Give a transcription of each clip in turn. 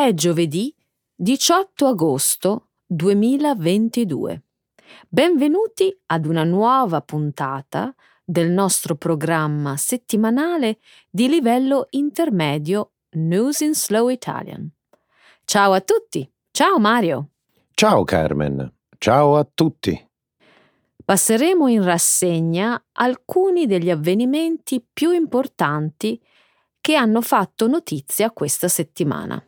È giovedì 18 agosto 2022. Benvenuti ad una nuova puntata del nostro programma settimanale di livello intermedio News in Slow Italian. Ciao a tutti! Ciao Mario! Ciao Carmen! Ciao a tutti! Passeremo in rassegna alcuni degli avvenimenti più importanti che hanno fatto notizia questa settimana.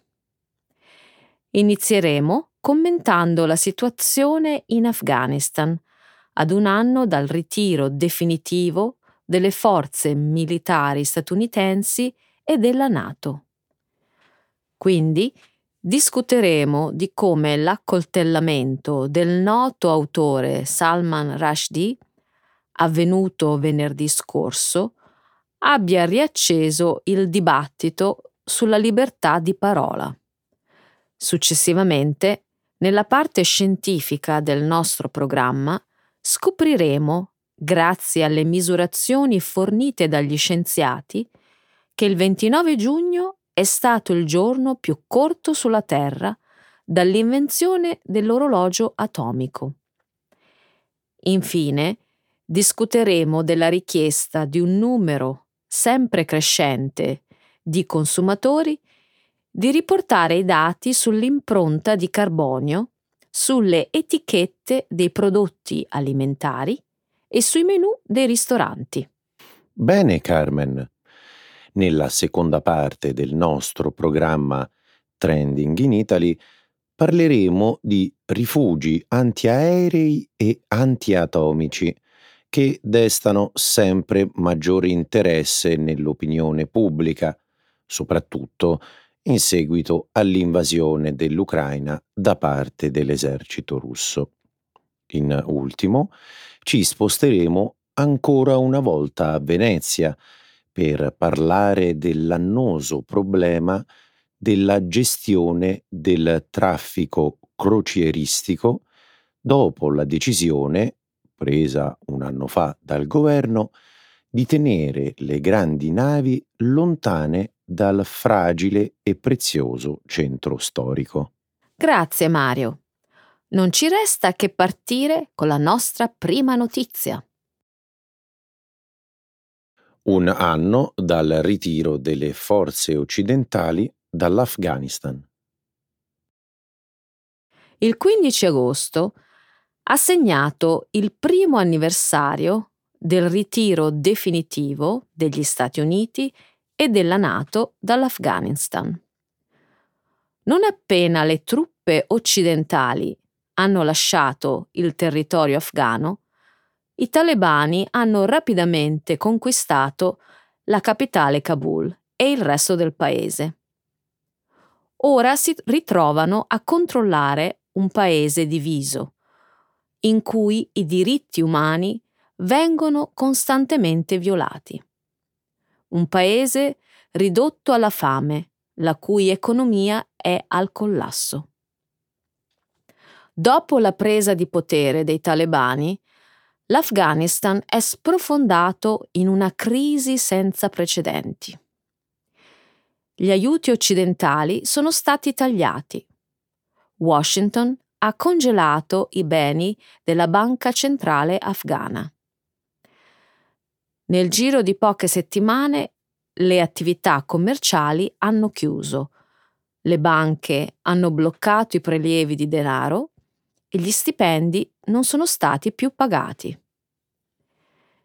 Inizieremo commentando la situazione in Afghanistan ad un anno dal ritiro definitivo delle forze militari statunitensi e della Nato. Quindi discuteremo di come l'accoltellamento del noto autore Salman Rushdie, avvenuto venerdì scorso, abbia riacceso il dibattito sulla libertà di parola. Successivamente, nella parte scientifica del nostro programma, scopriremo, grazie alle misurazioni fornite dagli scienziati, che il 29 giugno è stato il giorno più corto sulla Terra dall'invenzione dell'orologio atomico. Infine, discuteremo della richiesta di un numero sempre crescente di consumatori di riportare i dati sull'impronta di carbonio sulle etichette dei prodotti alimentari e sui menù dei ristoranti. Bene, Carmen. Nella seconda parte del nostro programma Trending in Italy parleremo di rifugi antiaerei e antiatomici che destano sempre maggiore interesse nell'opinione pubblica, soprattutto in seguito all'invasione dell'Ucraina da parte dell'esercito russo. In ultimo, ci sposteremo ancora una volta a Venezia per parlare dell'annoso problema della gestione del traffico crocieristico dopo la decisione, presa un anno fa dal governo, di tenere le grandi navi lontane dal fragile e prezioso centro storico. Grazie Mario. Non ci resta che partire con la nostra prima notizia. Un anno dal ritiro delle forze occidentali dall'Afghanistan. Il 15 agosto ha segnato il primo anniversario del ritiro definitivo degli Stati Uniti e della Nato dall'Afghanistan. Non appena le truppe occidentali hanno lasciato il territorio afghano, i talebani hanno rapidamente conquistato la capitale Kabul e il resto del paese. Ora si ritrovano a controllare un paese diviso, in cui i diritti umani vengono costantemente violati un paese ridotto alla fame, la cui economia è al collasso. Dopo la presa di potere dei talebani, l'Afghanistan è sprofondato in una crisi senza precedenti. Gli aiuti occidentali sono stati tagliati. Washington ha congelato i beni della Banca Centrale Afghana. Nel giro di poche settimane le attività commerciali hanno chiuso, le banche hanno bloccato i prelievi di denaro e gli stipendi non sono stati più pagati.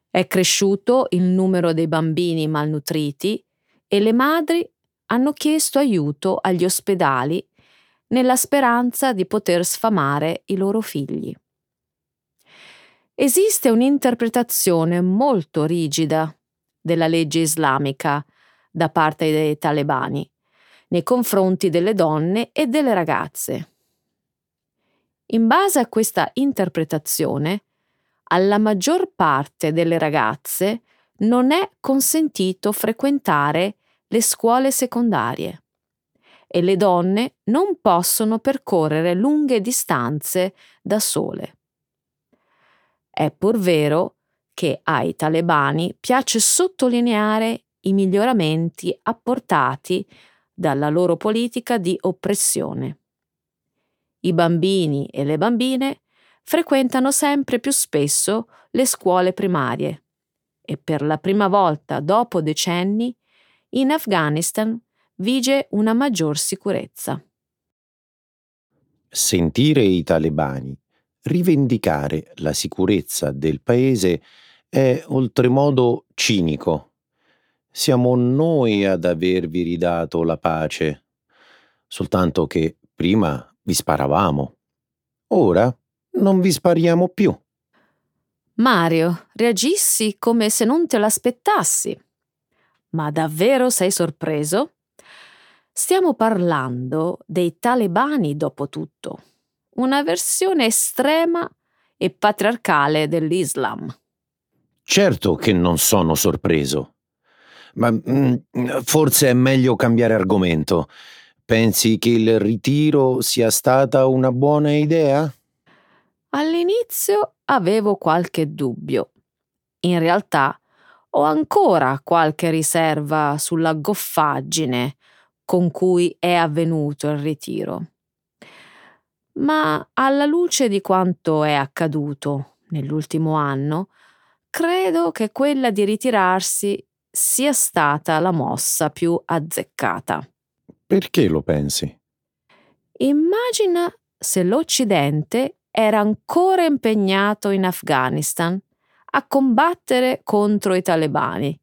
È cresciuto il numero dei bambini malnutriti e le madri hanno chiesto aiuto agli ospedali nella speranza di poter sfamare i loro figli esiste un'interpretazione molto rigida della legge islamica da parte dei talebani nei confronti delle donne e delle ragazze. In base a questa interpretazione, alla maggior parte delle ragazze non è consentito frequentare le scuole secondarie e le donne non possono percorrere lunghe distanze da sole. È pur vero che ai talebani piace sottolineare i miglioramenti apportati dalla loro politica di oppressione. I bambini e le bambine frequentano sempre più spesso le scuole primarie e per la prima volta dopo decenni in Afghanistan vige una maggior sicurezza. Sentire i talebani rivendicare la sicurezza del paese è oltremodo cinico. Siamo noi ad avervi ridato la pace, soltanto che prima vi sparavamo. Ora non vi spariamo più. Mario, reagissi come se non te l'aspettassi. Ma davvero sei sorpreso? Stiamo parlando dei talebani, dopo tutto, una versione estrema e patriarcale dell'Islam. Certo che non sono sorpreso. Ma mm, forse è meglio cambiare argomento. Pensi che il ritiro sia stata una buona idea? All'inizio avevo qualche dubbio. In realtà ho ancora qualche riserva sulla goffaggine con cui è avvenuto il ritiro. Ma alla luce di quanto è accaduto nell'ultimo anno, credo che quella di ritirarsi sia stata la mossa più azzeccata. Perché lo pensi? Immagina se l'Occidente era ancora impegnato in Afghanistan a combattere contro i talebani,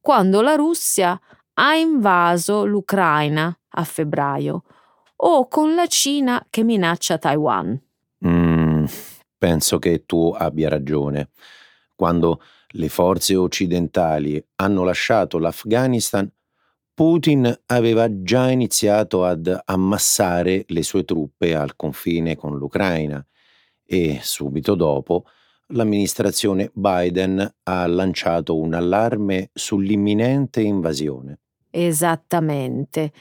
quando la Russia ha invaso l'Ucraina a febbraio, o con la Cina che minaccia Taiwan. Mm, penso che tu abbia ragione. Quando le forze occidentali hanno lasciato l'Afghanistan, Putin aveva già iniziato ad ammassare le sue truppe al confine con l'Ucraina e subito dopo l'amministrazione Biden ha lanciato un allarme sull'imminente invasione. Esattamente.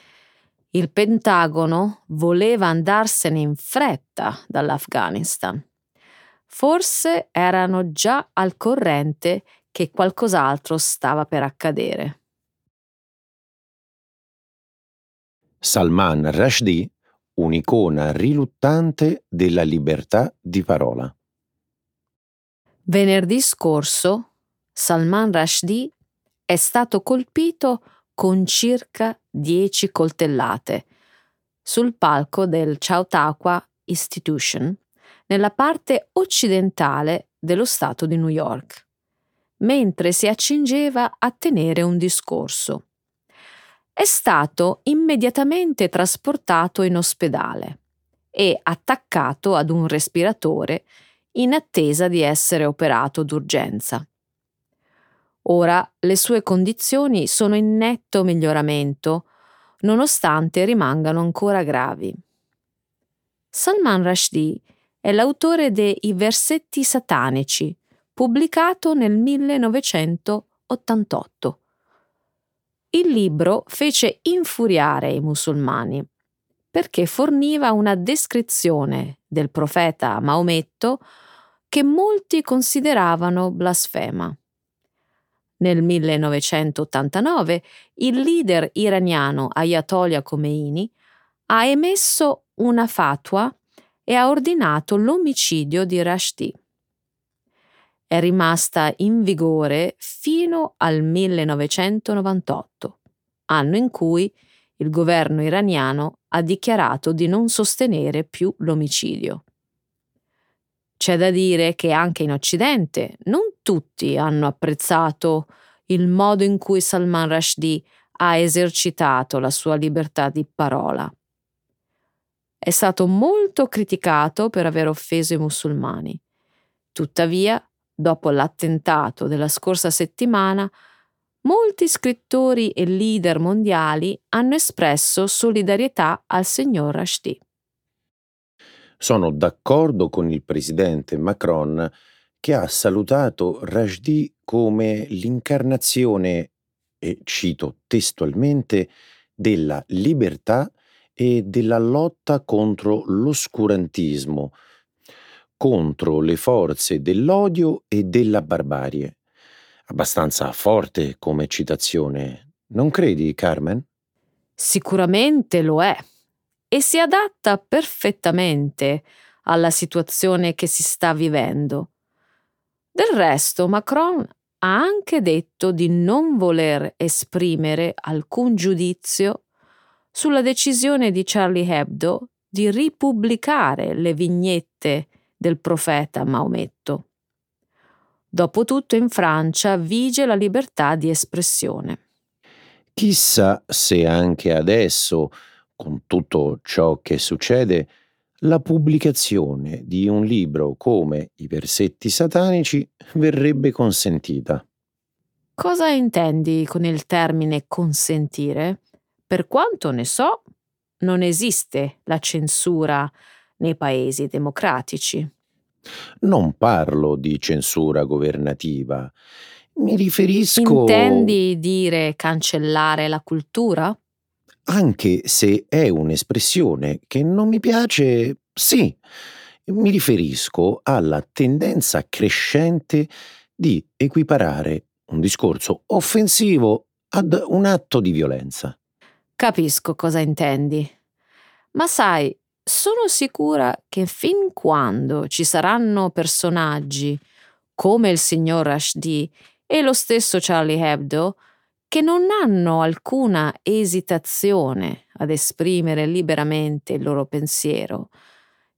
Il Pentagono voleva andarsene in fretta dall'Afghanistan. Forse erano già al corrente che qualcos'altro stava per accadere. Salman Rushdie un'icona riluttante della libertà di parola. Venerdì scorso Salman Rushdie è stato colpito con circa 10 coltellate sul palco del Chautauqua Institution nella parte occidentale dello Stato di New York, mentre si accingeva a tenere un discorso è stato immediatamente trasportato in ospedale e attaccato ad un respiratore in attesa di essere operato d'urgenza. Ora le sue condizioni sono in netto miglioramento, nonostante rimangano ancora gravi. Salman Rushdie è l'autore dei Versetti satanici, pubblicato nel 1988 il libro fece infuriare i musulmani perché forniva una descrizione del profeta Maometto che molti consideravano blasfema. Nel 1989 il leader iraniano Ayatollah Khomeini ha emesso una fatwa e ha ordinato l'omicidio di Rushdie è rimasta in vigore fino al 1998, anno in cui il governo iraniano ha dichiarato di non sostenere più l'omicidio. C'è da dire che anche in Occidente non tutti hanno apprezzato il modo in cui Salman Rushdie ha esercitato la sua libertà di parola. È stato molto criticato per aver offeso i musulmani. Tuttavia, dopo l'attentato della scorsa settimana, molti scrittori e leader mondiali hanno espresso solidarietà al signor Rushdie. Sono d'accordo con il presidente Macron che ha salutato Rushdie come l'incarnazione, e cito testualmente, della libertà e della lotta contro l'oscurantismo, contro le forze dell'odio e della barbarie. Abbastanza forte come citazione, non credi, Carmen? Sicuramente lo è e si adatta perfettamente alla situazione che si sta vivendo. Del resto, Macron ha anche detto di non voler esprimere alcun giudizio sulla decisione di Charlie Hebdo di ripubblicare le vignette del profeta Maometto. Dopotutto in Francia vige la libertà di espressione. Chissà se anche adesso, con tutto ciò che succede, la pubblicazione di un libro come I versetti satanici verrebbe consentita. Cosa intendi con il termine consentire? Per quanto ne so, non esiste la censura nei paesi democratici. Non parlo di censura governativa. Mi riferisco. Intendi dire cancellare la cultura? Anche se è un'espressione che non mi piace, sì. Mi riferisco alla tendenza crescente di equiparare un discorso offensivo ad un atto di violenza. Capisco cosa intendi. Ma sai, sono sicura che fin quando ci saranno personaggi come il signor Rushdie e lo stesso Charlie Hebdo che non hanno alcuna esitazione ad esprimere liberamente il loro pensiero,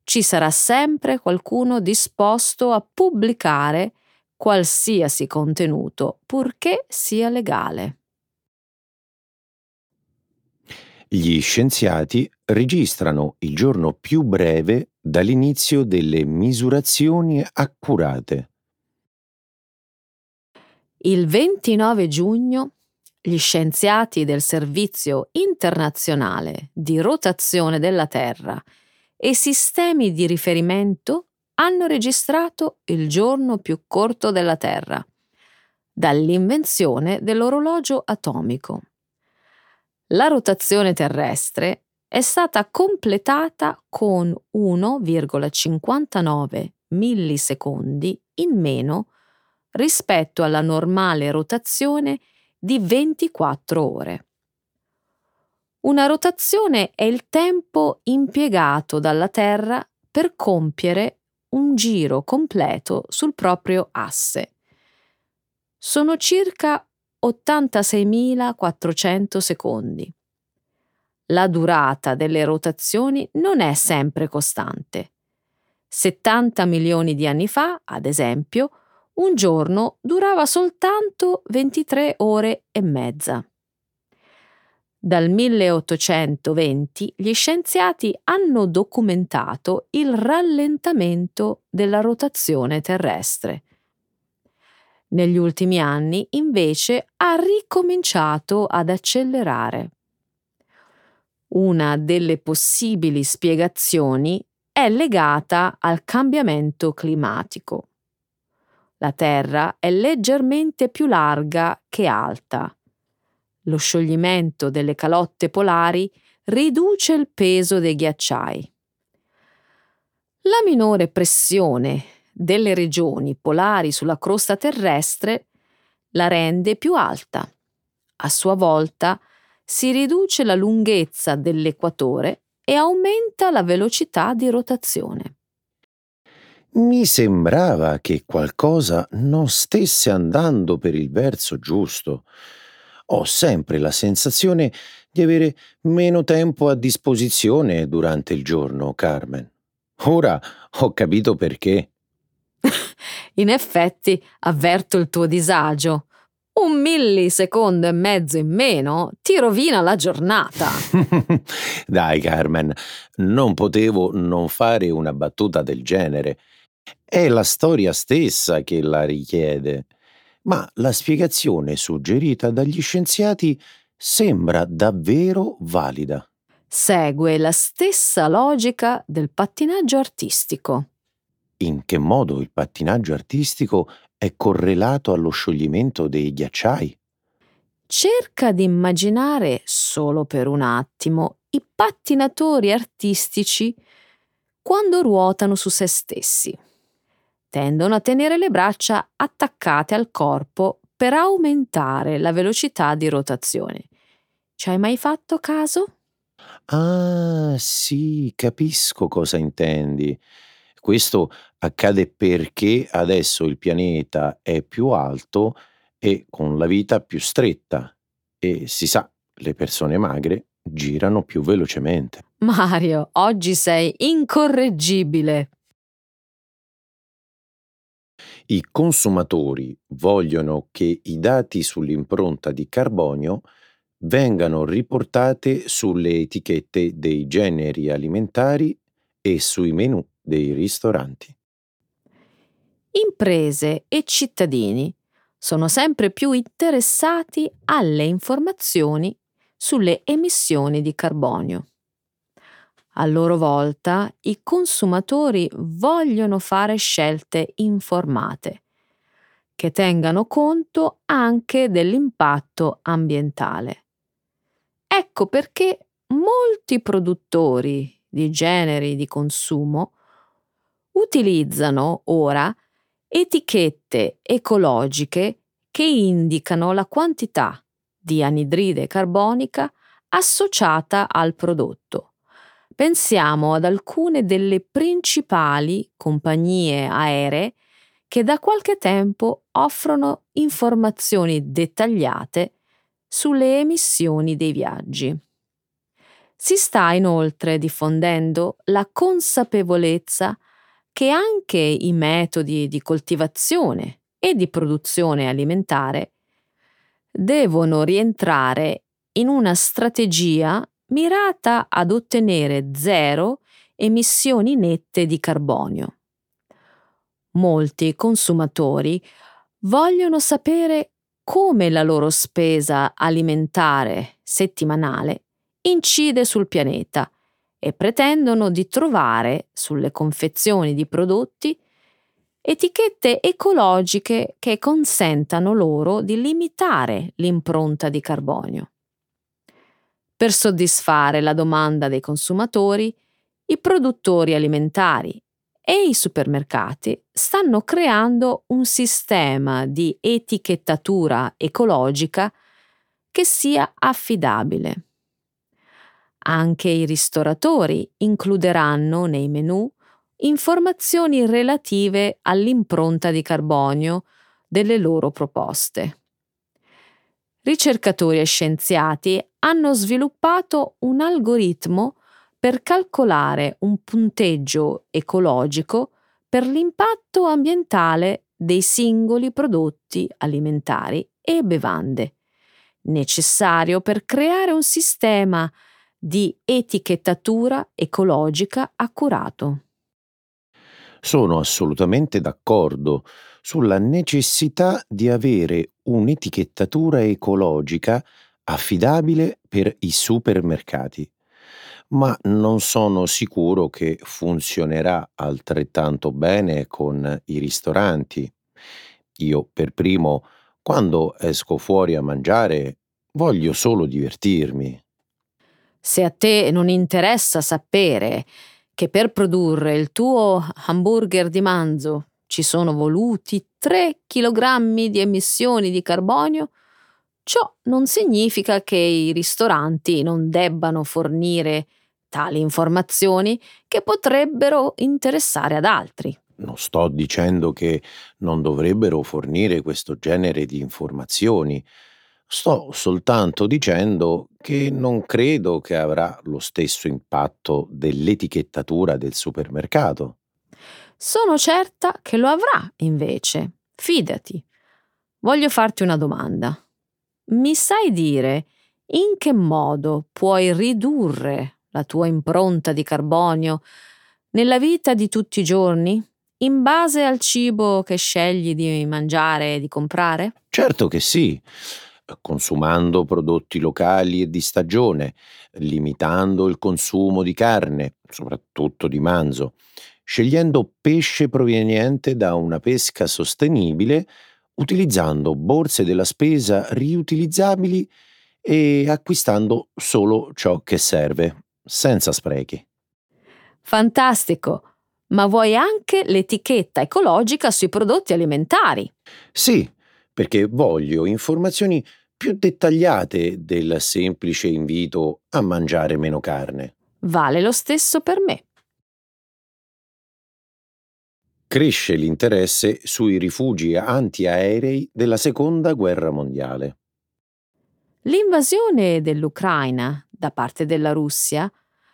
ci sarà sempre qualcuno disposto a pubblicare qualsiasi contenuto, purché sia legale. Gli scienziati registrano il giorno più breve dall'inizio delle misurazioni accurate. Il 29 giugno gli scienziati del Servizio internazionale di rotazione della Terra e sistemi di riferimento hanno registrato il giorno più corto della Terra, dall'invenzione dell'orologio atomico. La rotazione terrestre è stata completata con 1,59 millisecondi in meno rispetto alla normale rotazione di 24 ore. Una rotazione è il tempo impiegato dalla Terra per compiere un giro completo sul proprio asse. Sono circa 86.400 secondi. La durata delle rotazioni non è sempre costante. 70 milioni di anni fa, ad esempio, un giorno durava soltanto 23 ore e mezza. Dal 1820 gli scienziati hanno documentato il rallentamento della rotazione terrestre negli ultimi anni, invece, ha ricominciato ad accelerare. Una delle possibili spiegazioni è legata al cambiamento climatico. La Terra è leggermente più larga che alta. Lo scioglimento delle calotte polari riduce il peso dei ghiacciai. La minore pressione delle regioni polari sulla crosta terrestre la rende più alta. A sua volta si riduce la lunghezza dell'equatore e aumenta la velocità di rotazione. Mi sembrava che qualcosa non stesse andando per il verso giusto. Ho sempre la sensazione di avere meno tempo a disposizione durante il giorno, Carmen. Ora ho capito perché. In effetti avverto il tuo disagio. Un millisecondo e mezzo in meno ti rovina la giornata. Dai, Carmen, non potevo non fare una battuta del genere. È la storia stessa che la richiede. Ma la spiegazione suggerita dagli scienziati sembra davvero valida. Segue la stessa logica del pattinaggio artistico in che modo il pattinaggio artistico è correlato allo scioglimento dei ghiacciai. Cerca di immaginare solo per un attimo i pattinatori artistici quando ruotano su se stessi. Tendono a tenere le braccia attaccate al corpo per aumentare la velocità di rotazione. Ci hai mai fatto caso? Ah, sì, capisco cosa intendi. Questo accade perché adesso il pianeta è più alto e con la vita più stretta e si sa, le persone magre girano più velocemente. Mario, oggi sei incorreggibile. I consumatori vogliono che i dati sull'impronta di carbonio vengano riportate sulle etichette dei generi alimentari e sui menù dei ristoranti. Imprese e cittadini sono sempre più interessati alle informazioni sulle emissioni di carbonio. A loro volta i consumatori vogliono fare scelte informate, che tengano conto anche dell'impatto ambientale. Ecco perché molti produttori di generi di consumo utilizzano ora etichette ecologiche che indicano la quantità di anidride carbonica associata al prodotto. Pensiamo ad alcune delle principali compagnie aeree che da qualche tempo offrono informazioni dettagliate sulle emissioni dei viaggi. Si sta inoltre diffondendo la consapevolezza che anche i metodi di coltivazione e di produzione alimentare devono rientrare in una strategia mirata ad ottenere zero emissioni nette di carbonio. Molti consumatori vogliono sapere come la loro spesa alimentare settimanale incide sul pianeta e pretendono di trovare sulle confezioni di prodotti etichette ecologiche che consentano loro di limitare l'impronta di carbonio. Per soddisfare la domanda dei consumatori, i produttori alimentari e i supermercati stanno creando un sistema di etichettatura ecologica che sia affidabile. Anche i ristoratori includeranno nei menù informazioni relative all'impronta di carbonio delle loro proposte. Ricercatori e scienziati hanno sviluppato un algoritmo per calcolare un punteggio ecologico per l'impatto ambientale dei singoli prodotti alimentari e bevande, necessario per creare un sistema di etichettatura ecologica accurato. Sono assolutamente d'accordo sulla necessità di avere un'etichettatura ecologica affidabile per i supermercati ma non sono sicuro che funzionerà altrettanto bene con i ristoranti. Io per primo, quando esco fuori a mangiare, voglio solo divertirmi. Se a te non interessa sapere che per produrre il tuo hamburger di manzo ci sono voluti 3 kg di emissioni di carbonio, ciò non significa che i ristoranti non debbano fornire tali informazioni che potrebbero interessare ad altri. Non sto dicendo che non dovrebbero fornire questo genere di informazioni. Sto soltanto dicendo che non credo che avrà lo stesso impatto dell'etichettatura del supermercato. Sono certa che lo avrà, invece. Fidati. Voglio farti una domanda. Mi sai dire in che modo puoi ridurre la tua impronta di carbonio nella vita di tutti i giorni, in base al cibo che scegli di mangiare e di comprare? Certo che sì, consumando prodotti locali e di stagione, limitando il consumo di carne, soprattutto di manzo, scegliendo pesce proveniente da una pesca sostenibile, utilizzando borse della spesa riutilizzabili e acquistando solo ciò che serve senza sprechi. Fantastico! Ma vuoi anche l'etichetta ecologica sui prodotti alimentari? Sì, perché voglio informazioni più dettagliate del semplice invito a mangiare meno carne. Vale lo stesso per me. Cresce l'interesse sui rifugi antiaerei della seconda guerra mondiale. L'invasione dell'Ucraina da parte della Russia,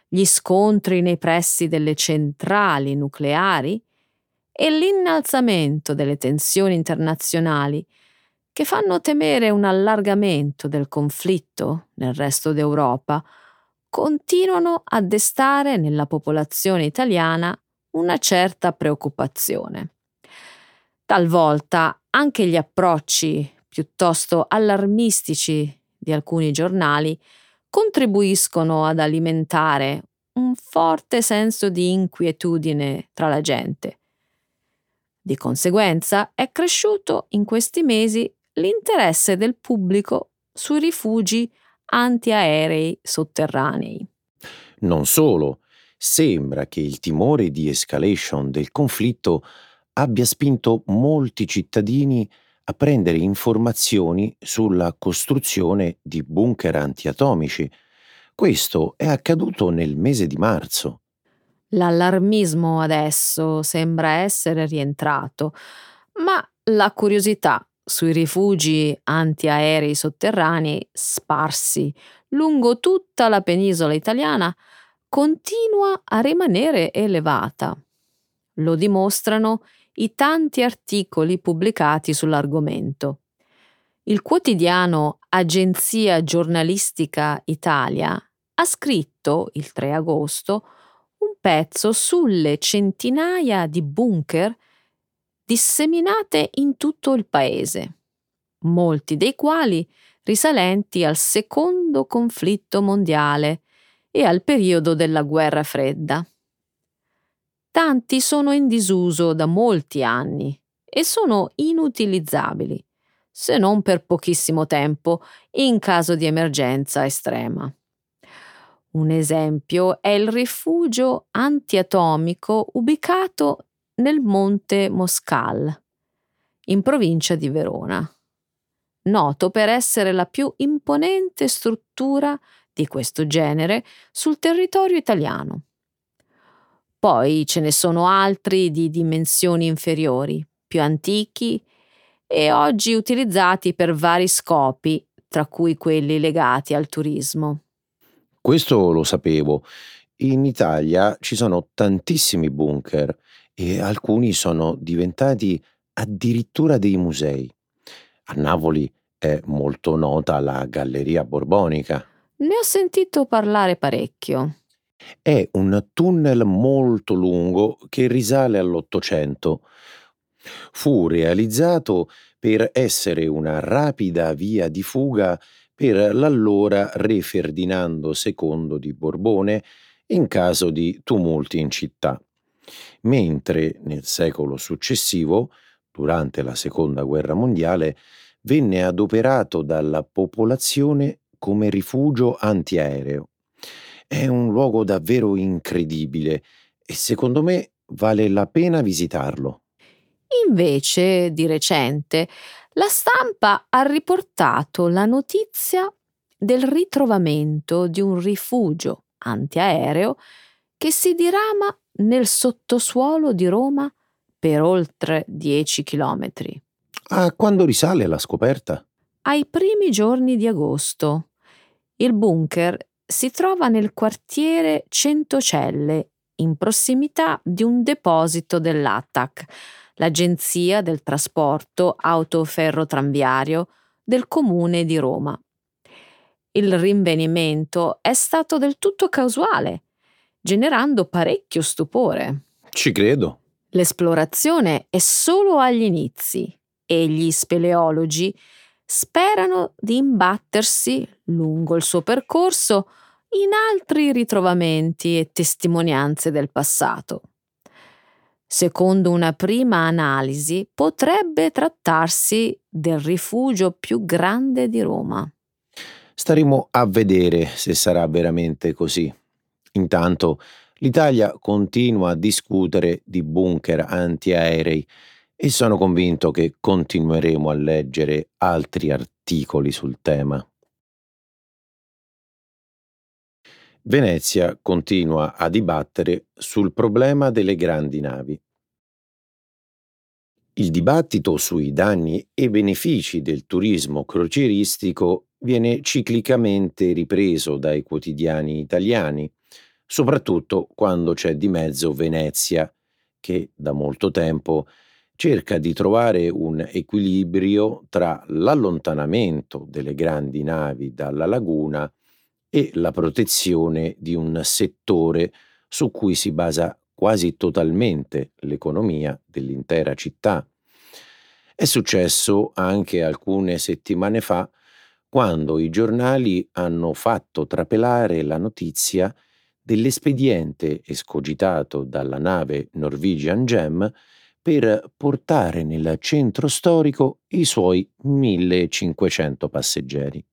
gli scontri nei pressi delle centrali nucleari e l'innalzamento delle tensioni internazionali che fanno temere un allargamento del conflitto nel resto d'Europa, continuano a destare nella popolazione italiana una certa preoccupazione. Talvolta anche gli approcci piuttosto allarmistici di alcuni giornali contribuiscono ad alimentare un forte senso di inquietudine tra la gente. Di conseguenza è cresciuto in questi mesi l'interesse del pubblico sui rifugi antiaerei sotterranei. Non solo, sembra che il timore di escalation del conflitto abbia spinto molti cittadini a prendere informazioni sulla costruzione di bunker antiatomici. Questo è accaduto nel mese di marzo. L'allarmismo adesso sembra essere rientrato, ma la curiosità sui rifugi antiaerei sotterranei sparsi lungo tutta la penisola italiana continua a rimanere elevata. Lo dimostrano i tanti articoli pubblicati sull'argomento. Il quotidiano Agenzia Giornalistica Italia ha scritto il 3 agosto un pezzo sulle centinaia di bunker disseminate in tutto il paese, molti dei quali risalenti al secondo conflitto mondiale e al periodo della guerra fredda. Tanti sono in disuso da molti anni e sono inutilizzabili, se non per pochissimo tempo, in caso di emergenza estrema. Un esempio è il rifugio antiatomico ubicato nel monte Moscal, in provincia di Verona, noto per essere la più imponente struttura di questo genere sul territorio italiano. Poi ce ne sono altri di dimensioni inferiori, più antichi e oggi utilizzati per vari scopi, tra cui quelli legati al turismo. Questo lo sapevo. In Italia ci sono tantissimi bunker e alcuni sono diventati addirittura dei musei. A Napoli è molto nota la Galleria Borbonica. Ne ho sentito parlare parecchio. È un tunnel molto lungo che risale all'Ottocento. Fu realizzato per essere una rapida via di fuga per l'allora re Ferdinando II di Borbone in caso di tumulti in città mentre nel secolo successivo, durante la Seconda Guerra Mondiale, venne adoperato dalla popolazione come rifugio antiaereo. È un luogo davvero incredibile e secondo me vale la pena visitarlo. Invece, di recente, la stampa ha riportato la notizia del ritrovamento di un rifugio antiaereo che si dirama nel sottosuolo di Roma per oltre 10 chilometri. A quando risale la scoperta? Ai primi giorni di agosto. Il bunker si trova nel quartiere Centocelle, in prossimità di un deposito dell'ATAC, l'Agenzia del Trasporto Autoferrotranviario del Comune di Roma. Il rinvenimento è stato del tutto casuale generando parecchio stupore. Ci credo. L'esplorazione è solo agli inizi e gli speleologi sperano di imbattersi lungo il suo percorso in altri ritrovamenti e testimonianze del passato. Secondo una prima analisi, potrebbe trattarsi del rifugio più grande di Roma. Staremo a vedere se sarà veramente così. Intanto l'Italia continua a discutere di bunker antiaerei e sono convinto che continueremo a leggere altri articoli sul tema. Venezia continua a dibattere sul problema delle grandi navi. Il dibattito sui danni e benefici del turismo crocieristico viene ciclicamente ripreso dai quotidiani italiani, soprattutto quando c'è di mezzo Venezia, che da molto tempo cerca di trovare un equilibrio tra l'allontanamento delle grandi navi dalla laguna e la protezione di un settore su cui si basa quasi totalmente l'economia dell'intera città. È successo anche alcune settimane fa quando i giornali hanno fatto trapelare la notizia dell'espediente escogitato dalla nave Norwegian Gem per portare nel centro storico i suoi 1500 passeggeri.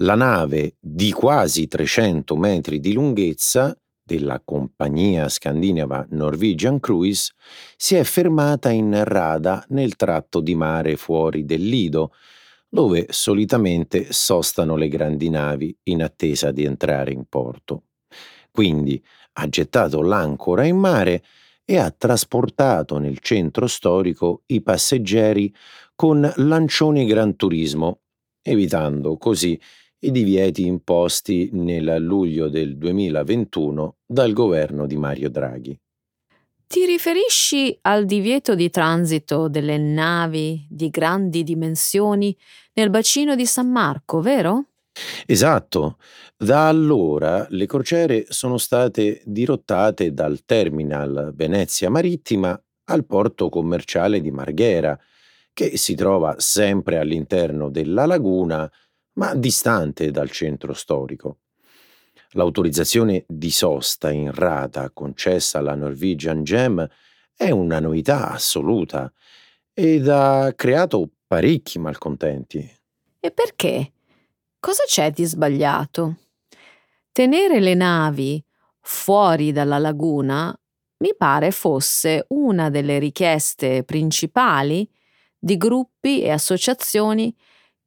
La nave di quasi 300 metri di lunghezza della compagnia scandinava Norwegian Cruise si è fermata in rada nel tratto di mare fuori del Lido, dove solitamente sostano le grandi navi in attesa di entrare in porto. Quindi ha gettato l'ancora in mare e ha trasportato nel centro storico i passeggeri con lancioni Gran Turismo, evitando così i divieti imposti nel luglio del 2021 dal governo di Mario Draghi. Ti riferisci al divieto di transito delle navi di grandi dimensioni nel bacino di San Marco, vero? Esatto. Da allora le crociere sono state dirottate dal terminal Venezia Marittima al porto commerciale di Marghera, che si trova sempre all'interno della laguna ma distante dal centro storico. L'autorizzazione di sosta in rata concessa alla Norwegian Gem è una novità assoluta ed ha creato parecchi malcontenti. E perché? Cosa c'è di sbagliato? Tenere le navi fuori dalla laguna mi pare fosse una delle richieste principali di gruppi e associazioni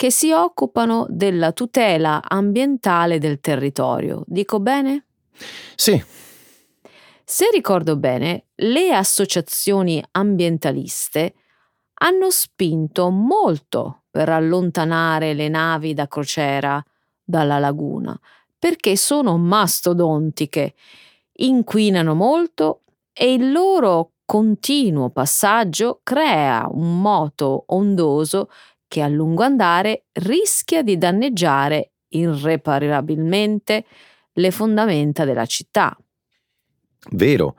che si occupano della tutela ambientale del territorio. Dico bene? Sì. Se ricordo bene, le associazioni ambientaliste hanno spinto molto per allontanare le navi da crociera dalla laguna, perché sono mastodontiche, inquinano molto e il loro continuo passaggio crea un moto ondoso che a lungo andare rischia di danneggiare irreparabilmente le fondamenta della città. Vero,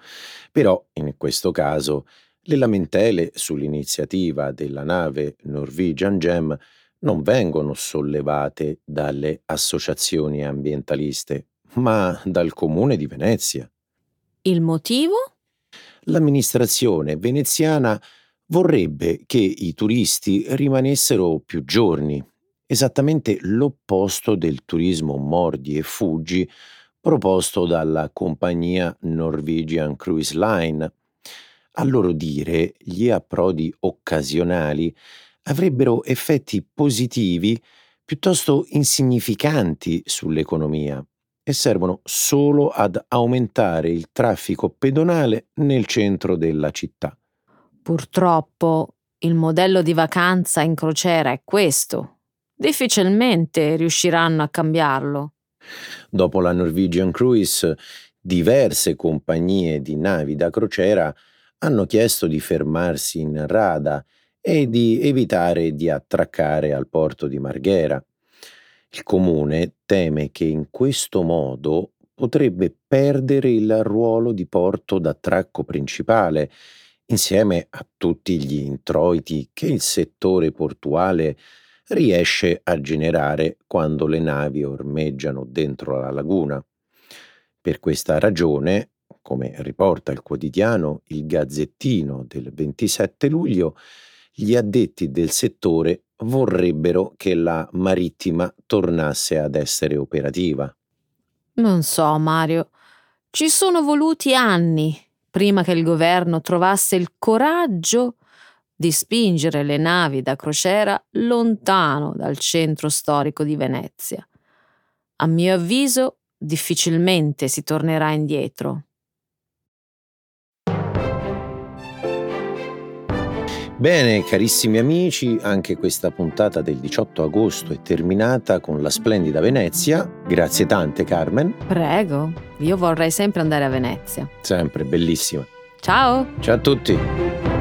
però in questo caso le lamentele sull'iniziativa della nave Norwegian Gem non vengono sollevate dalle associazioni ambientaliste, ma dal comune di Venezia. Il motivo? L'amministrazione veneziana vorrebbe che i turisti rimanessero più giorni, esattamente l'opposto del turismo mordi e fuggi proposto dalla compagnia Norwegian Cruise Line. A loro dire, gli approdi occasionali avrebbero effetti positivi piuttosto insignificanti sull'economia e servono solo ad aumentare il traffico pedonale nel centro della città. Purtroppo il modello di vacanza in crociera è questo. Difficilmente riusciranno a cambiarlo. Dopo la Norwegian Cruise, diverse compagnie di navi da crociera hanno chiesto di fermarsi in rada e di evitare di attraccare al porto di Marghera. Il comune teme che in questo modo potrebbe perdere il ruolo di porto d'attracco principale insieme a tutti gli introiti che il settore portuale riesce a generare quando le navi ormeggiano dentro la laguna. Per questa ragione, come riporta il quotidiano Il Gazzettino del 27 luglio, gli addetti del settore vorrebbero che la marittima tornasse ad essere operativa. Non so, Mario. Ci sono voluti anni prima che il governo trovasse il coraggio di spingere le navi da crociera lontano dal centro storico di Venezia. A mio avviso, difficilmente si tornerà indietro. Bene, carissimi amici, anche questa puntata del 18 agosto è terminata con la splendida Venezia. Grazie tante, Carmen. Prego, io vorrei sempre andare a Venezia. Sempre, bellissima. Ciao! Ciao a tutti!